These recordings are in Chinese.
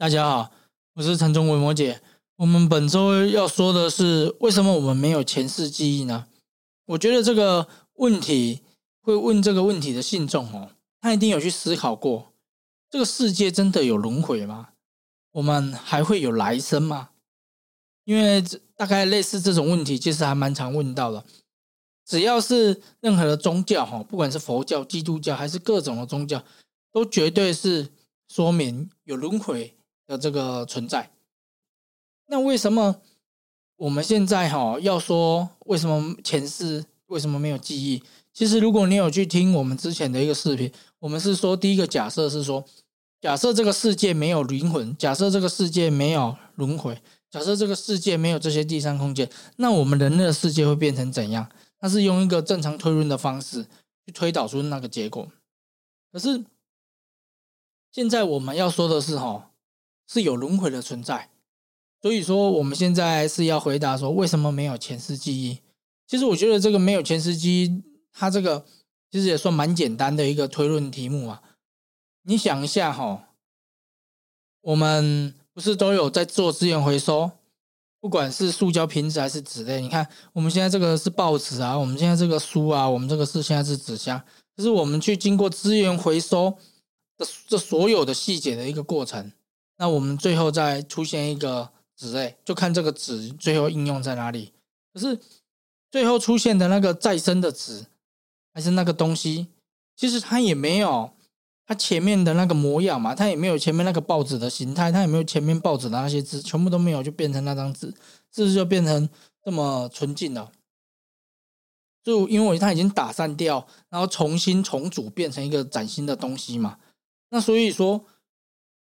大家好，我是陈忠伟摩姐。我们本周要说的是，为什么我们没有前世记忆呢？我觉得这个问题会问这个问题的信众哦，他一定有去思考过，这个世界真的有轮回吗？我们还会有来生吗？因为大概类似这种问题，其实还蛮常问到的。只要是任何的宗教哈，不管是佛教、基督教还是各种的宗教，都绝对是说明有轮回。的这个存在，那为什么我们现在哈要说为什么前世为什么没有记忆？其实如果你有去听我们之前的一个视频，我们是说第一个假设是说，假设这个世界没有灵魂，假设这个世界没有轮回，假设这个世界没有这些第三空间，那我们人类的世界会变成怎样？那是用一个正常推论的方式去推导出那个结果。可是现在我们要说的是哈。是有轮回的存在，所以说我们现在是要回答说为什么没有前世记忆？其实我觉得这个没有前世记忆，它这个其实也算蛮简单的一个推论题目啊。你想一下哈，我们不是都有在做资源回收，不管是塑胶瓶子还是纸类，你看我们现在这个是报纸啊，我们现在这个书啊，我们这个是现在是纸箱，就是我们去经过资源回收的这所有的细节的一个过程。那我们最后再出现一个纸类，就看这个纸最后应用在哪里。可是最后出现的那个再生的纸，还是那个东西，其实它也没有它前面的那个模样嘛，它也没有前面那个报纸的形态，它也没有前面报纸的那些字，全部都没有，就变成那张纸，是不是就变成这么纯净了？就因为它已经打散掉，然后重新重组，变成一个崭新的东西嘛。那所以说。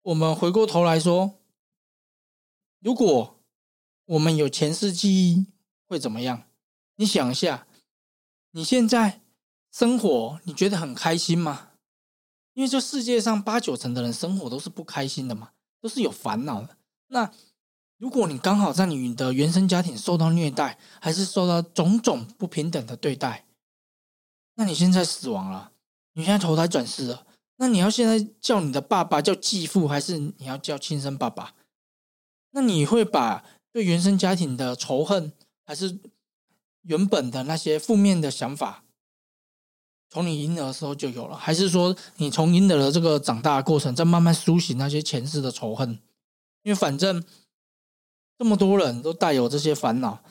我们回过头来说，如果我们有前世记忆，会怎么样？你想一下，你现在生活你觉得很开心吗？因为这世界上八九成的人生活都是不开心的嘛，都是有烦恼的。那如果你刚好在你的原生家庭受到虐待，还是受到种种不平等的对待，那你现在死亡了，你现在投胎转世了。那你要现在叫你的爸爸叫继父，还是你要叫亲生爸爸？那你会把对原生家庭的仇恨，还是原本的那些负面的想法，从你婴儿的时候就有了？还是说你从婴儿的这个长大的过程，在慢慢苏醒那些前世的仇恨？因为反正这么多人都带有这些烦恼，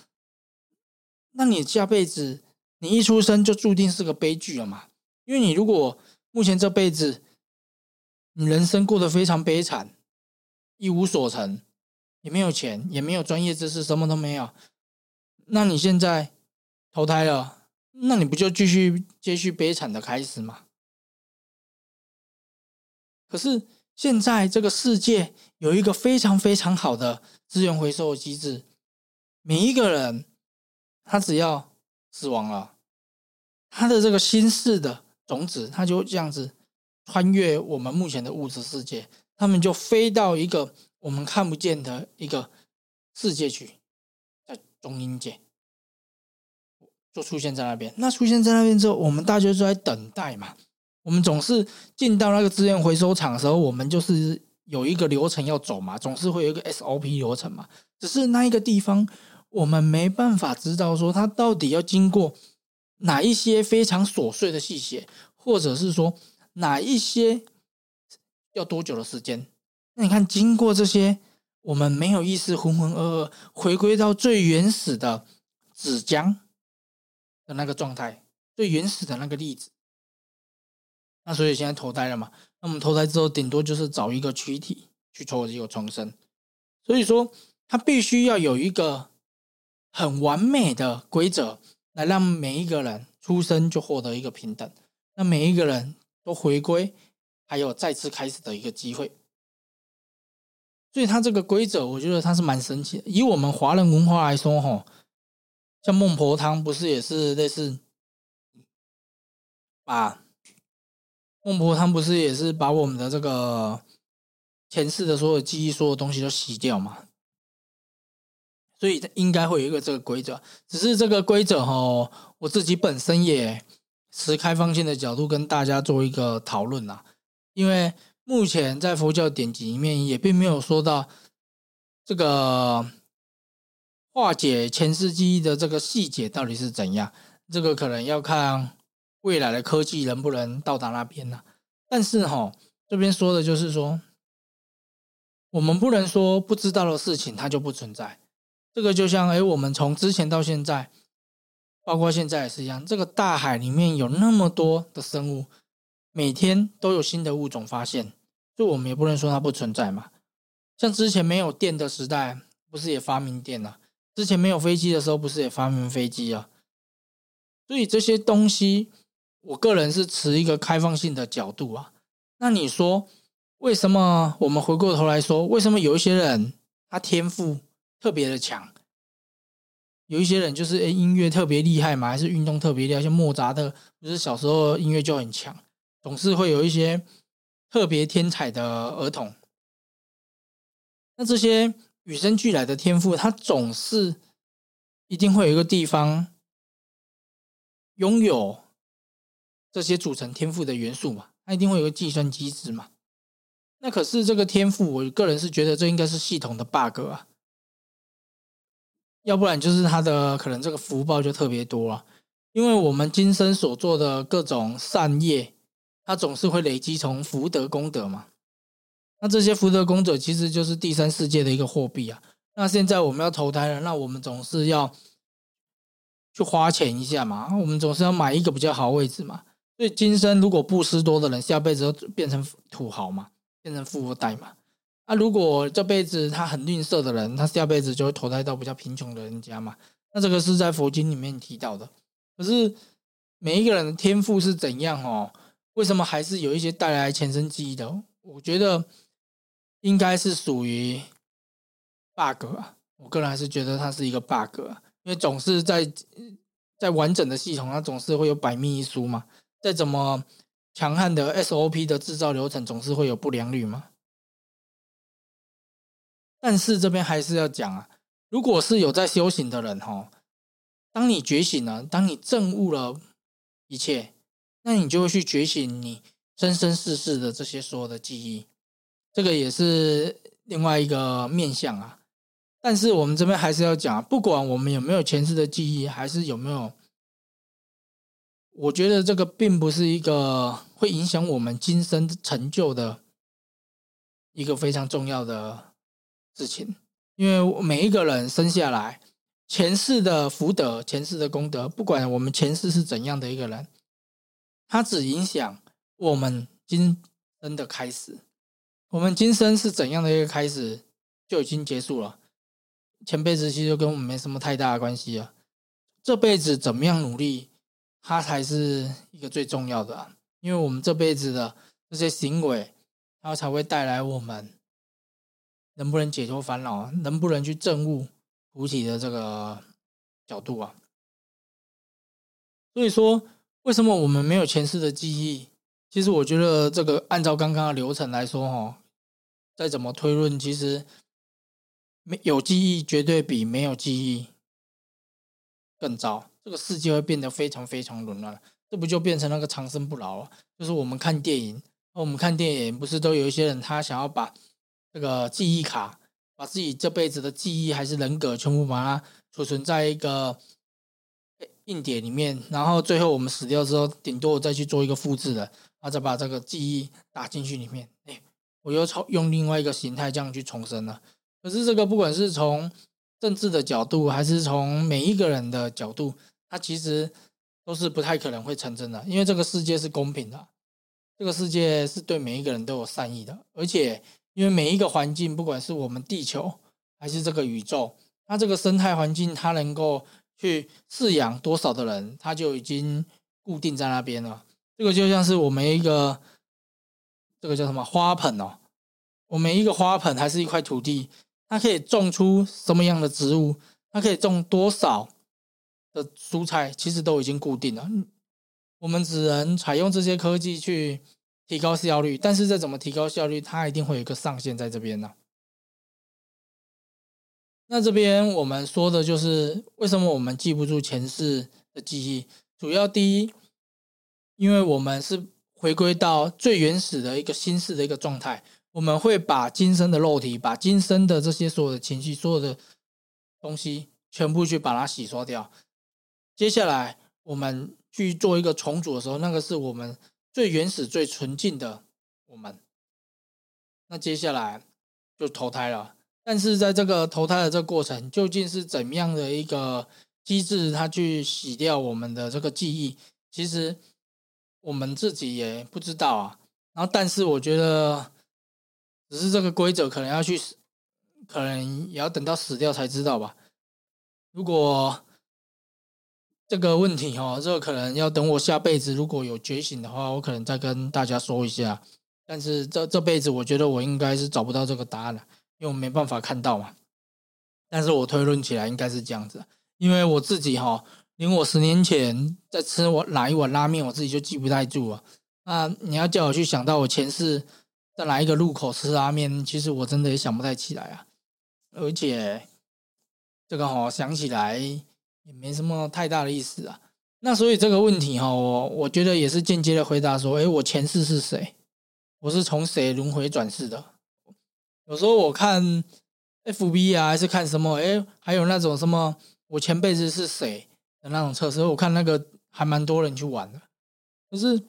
那你下辈子你一出生就注定是个悲剧了嘛？因为你如果目前这辈子，你人生过得非常悲惨，一无所成，也没有钱，也没有专业知识，什么都没有。那你现在投胎了，那你不就继续接续悲惨的开始吗？可是现在这个世界有一个非常非常好的资源回收机制，每一个人他只要死亡了，他的这个心事的。种子，它就这样子穿越我们目前的物质世界，他们就飞到一个我们看不见的一个世界去，在中阴界，就出现在那边。那出现在那边之后，我们大家就在等待嘛。我们总是进到那个资源回收厂的时候，我们就是有一个流程要走嘛，总是会有一个 SOP 流程嘛。只是那一个地方，我们没办法知道说它到底要经过。哪一些非常琐碎的细节，或者是说哪一些要多久的时间？那你看，经过这些，我们没有意识，浑浑噩噩，回归到最原始的纸浆的那个状态，最原始的那个例子。那所以现在投胎了嘛？那我们投胎之后，顶多就是找一个躯体去做这个重生。所以说，它必须要有一个很完美的规则。来让每一个人出生就获得一个平等，让每一个人都回归，还有再次开始的一个机会。所以，他这个规则，我觉得他是蛮神奇的。以我们华人文化来说，哈，像孟婆汤不是也是类似，把孟婆汤不是也是把我们的这个前世的所有记忆、所有东西都洗掉嘛？所以应该会有一个这个规则，只是这个规则哈，我自己本身也持开放性的角度跟大家做一个讨论啊。因为目前在佛教典籍里面也并没有说到这个化解前世记忆的这个细节到底是怎样。这个可能要看未来的科技能不能到达那边呢？但是哈，这边说的就是说，我们不能说不知道的事情它就不存在。这个就像哎，我们从之前到现在，包括现在也是一样，这个大海里面有那么多的生物。每天都有新的物种发现，就我们也不能说它不存在嘛。像之前没有电的时代，不是也发明电了？之前没有飞机的时候，不是也发明飞机啊？所以这些东西，我个人是持一个开放性的角度啊。那你说，为什么我们回过头来说，为什么有一些人他天赋特别的强？有一些人就是诶音乐特别厉害嘛，还是运动特别厉害？像莫扎特，不是小时候音乐就很强？总是会有一些特别天才的儿童，那这些与生俱来的天赋，他总是一定会有一个地方拥有这些组成天赋的元素嘛？他一定会有个计算机制嘛？那可是这个天赋，我个人是觉得这应该是系统的 bug 啊，要不然就是他的可能这个福报就特别多了，因为我们今生所做的各种善业。他总是会累积从福德功德嘛，那这些福德功德其实就是第三世界的一个货币啊。那现在我们要投胎了，那我们总是要去花钱一下嘛，我们总是要买一个比较好位置嘛。所以今生如果布施多的人，下辈子都变成土豪嘛，变成富二代嘛。啊，如果这辈子他很吝啬的人，他下辈子就会投胎到比较贫穷的人家嘛。那这个是在佛经里面提到的。可是每一个人的天赋是怎样哦？为什么还是有一些带来前生记忆的？我觉得应该是属于 bug 啊。我个人还是觉得它是一个 bug，因为总是在在完整的系统，它总是会有百密一疏嘛。再怎么强悍的 SOP 的制造流程，总是会有不良率嘛。但是这边还是要讲啊，如果是有在修行的人哈，当你觉醒了，当你证悟了一切。那你就会去觉醒你生生世世的这些所有的记忆，这个也是另外一个面相啊。但是我们这边还是要讲，不管我们有没有前世的记忆，还是有没有，我觉得这个并不是一个会影响我们今生成就的一个非常重要的事情，因为每一个人生下来前世的福德、前世的功德，不管我们前世是怎样的一个人。它只影响我们今生的开始，我们今生是怎样的一个开始就已经结束了，前辈子其实跟我们没什么太大的关系了。这辈子怎么样努力，它才是一个最重要的，因为我们这辈子的这些行为，它才会带来我们能不能解脱烦恼，能不能去证悟菩提的这个角度啊。所以说。为什么我们没有前世的记忆？其实我觉得这个按照刚刚的流程来说，哈，再怎么推论，其实没有记忆绝对比没有记忆更糟。这个世界会变得非常非常混乱，这不就变成那个长生不老了？就是我们看电影，我们看电影不是都有一些人他想要把这个记忆卡，把自己这辈子的记忆还是人格全部把它储存在一个。硬碟里面，然后最后我们死掉之后，顶多我再去做一个复制的，然后再把这个记忆打进去里面，哎，我又从用另外一个形态这样去重生了。可是这个不管是从政治的角度，还是从每一个人的角度，它其实都是不太可能会成真的，因为这个世界是公平的，这个世界是对每一个人都有善意的，而且因为每一个环境，不管是我们地球还是这个宇宙，它这个生态环境，它能够。去饲养多少的人，它就已经固定在那边了。这个就像是我们一个这个叫什么花盆哦，我们一个花盆还是一块土地，它可以种出什么样的植物，它可以种多少的蔬菜，其实都已经固定了。我们只能采用这些科技去提高效率，但是再怎么提高效率，它一定会有一个上限在这边呢。那这边我们说的就是为什么我们记不住前世的记忆？主要第一，因为我们是回归到最原始的一个心事的一个状态。我们会把今生的肉体，把今生的这些所有的情绪、所有的东西，全部去把它洗刷掉。接下来我们去做一个重组的时候，那个是我们最原始、最纯净的我们。那接下来就投胎了。但是在这个投胎的这个过程，究竟是怎样的一个机制，它去洗掉我们的这个记忆？其实我们自己也不知道啊。然后，但是我觉得。只是这个规则可能要去，可能也要等到死掉才知道吧。如果这个问题哈，这个可能要等我下辈子如果有觉醒的话，我可能再跟大家说一下。但是这这辈子，我觉得我应该是找不到这个答案了，因为我没办法看到嘛。但是我推论起来应该是这样子，因为我自己哈，连我十年前在吃我哪一碗拉面，我自己就记不太住啊。那你要叫我去想到我前世。在哪一个路口吃拉面？其实我真的也想不太起来啊，而且这个哈想起来也没什么太大的意思啊。那所以这个问题哈，我我觉得也是间接的回答说：，哎，我前世是谁？我是从谁轮回转世的？有时候我看 F B 啊，还是看什么？哎，还有那种什么我前辈子是谁的那种测试，我看那个还蛮多人去玩的，可是。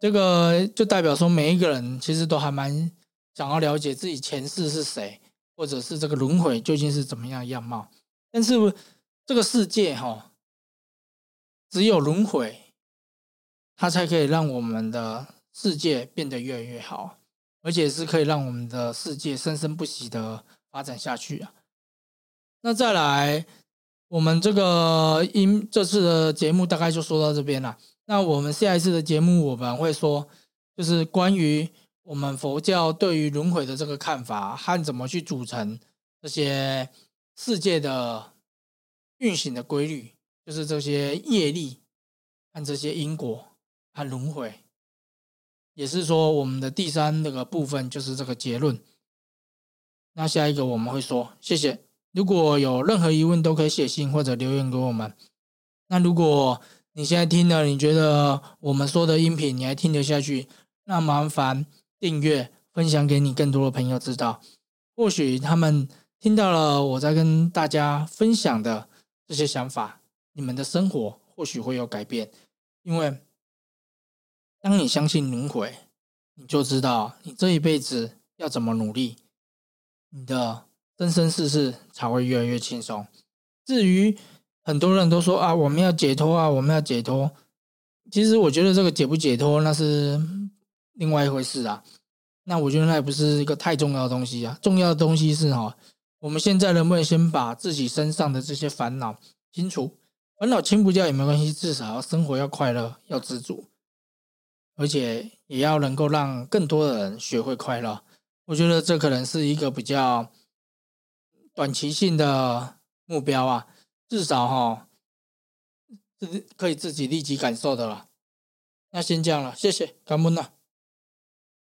这个就代表说，每一个人其实都还蛮想要了解自己前世是谁，或者是这个轮回究竟是怎么样样貌。但是这个世界哈，只有轮回，它才可以让我们的世界变得越来越好，而且是可以让我们的世界生生不息的发展下去啊。那再来，我们这个因这次的节目大概就说到这边了。那我们下一次的节目，我们会说，就是关于我们佛教对于轮回的这个看法和怎么去组成这些世界的运行的规律，就是这些业力和这些因果和轮回，也是说我们的第三那个部分就是这个结论。那下一个我们会说，谢谢。如果有任何疑问，都可以写信或者留言给我们。那如果你现在听了，你觉得我们说的音频你还听得下去？那麻烦订阅、分享给你更多的朋友知道。或许他们听到了我在跟大家分享的这些想法，你们的生活或许会有改变。因为当你相信轮回，你就知道你这一辈子要怎么努力，你的生生世世才会越来越轻松。至于，很多人都说啊，我们要解脱啊，我们要解脱。其实我觉得这个解不解脱那是另外一回事啊。那我觉得那也不是一个太重要的东西啊。重要的东西是哈，我们现在能不能先把自己身上的这些烦恼清除？烦恼清不掉也没关系，至少生活要快乐，要知足，而且也要能够让更多的人学会快乐。我觉得这可能是一个比较短期性的目标啊。至少哈，是可以自己立即感受的了。那先这样了，谢谢，感恩了。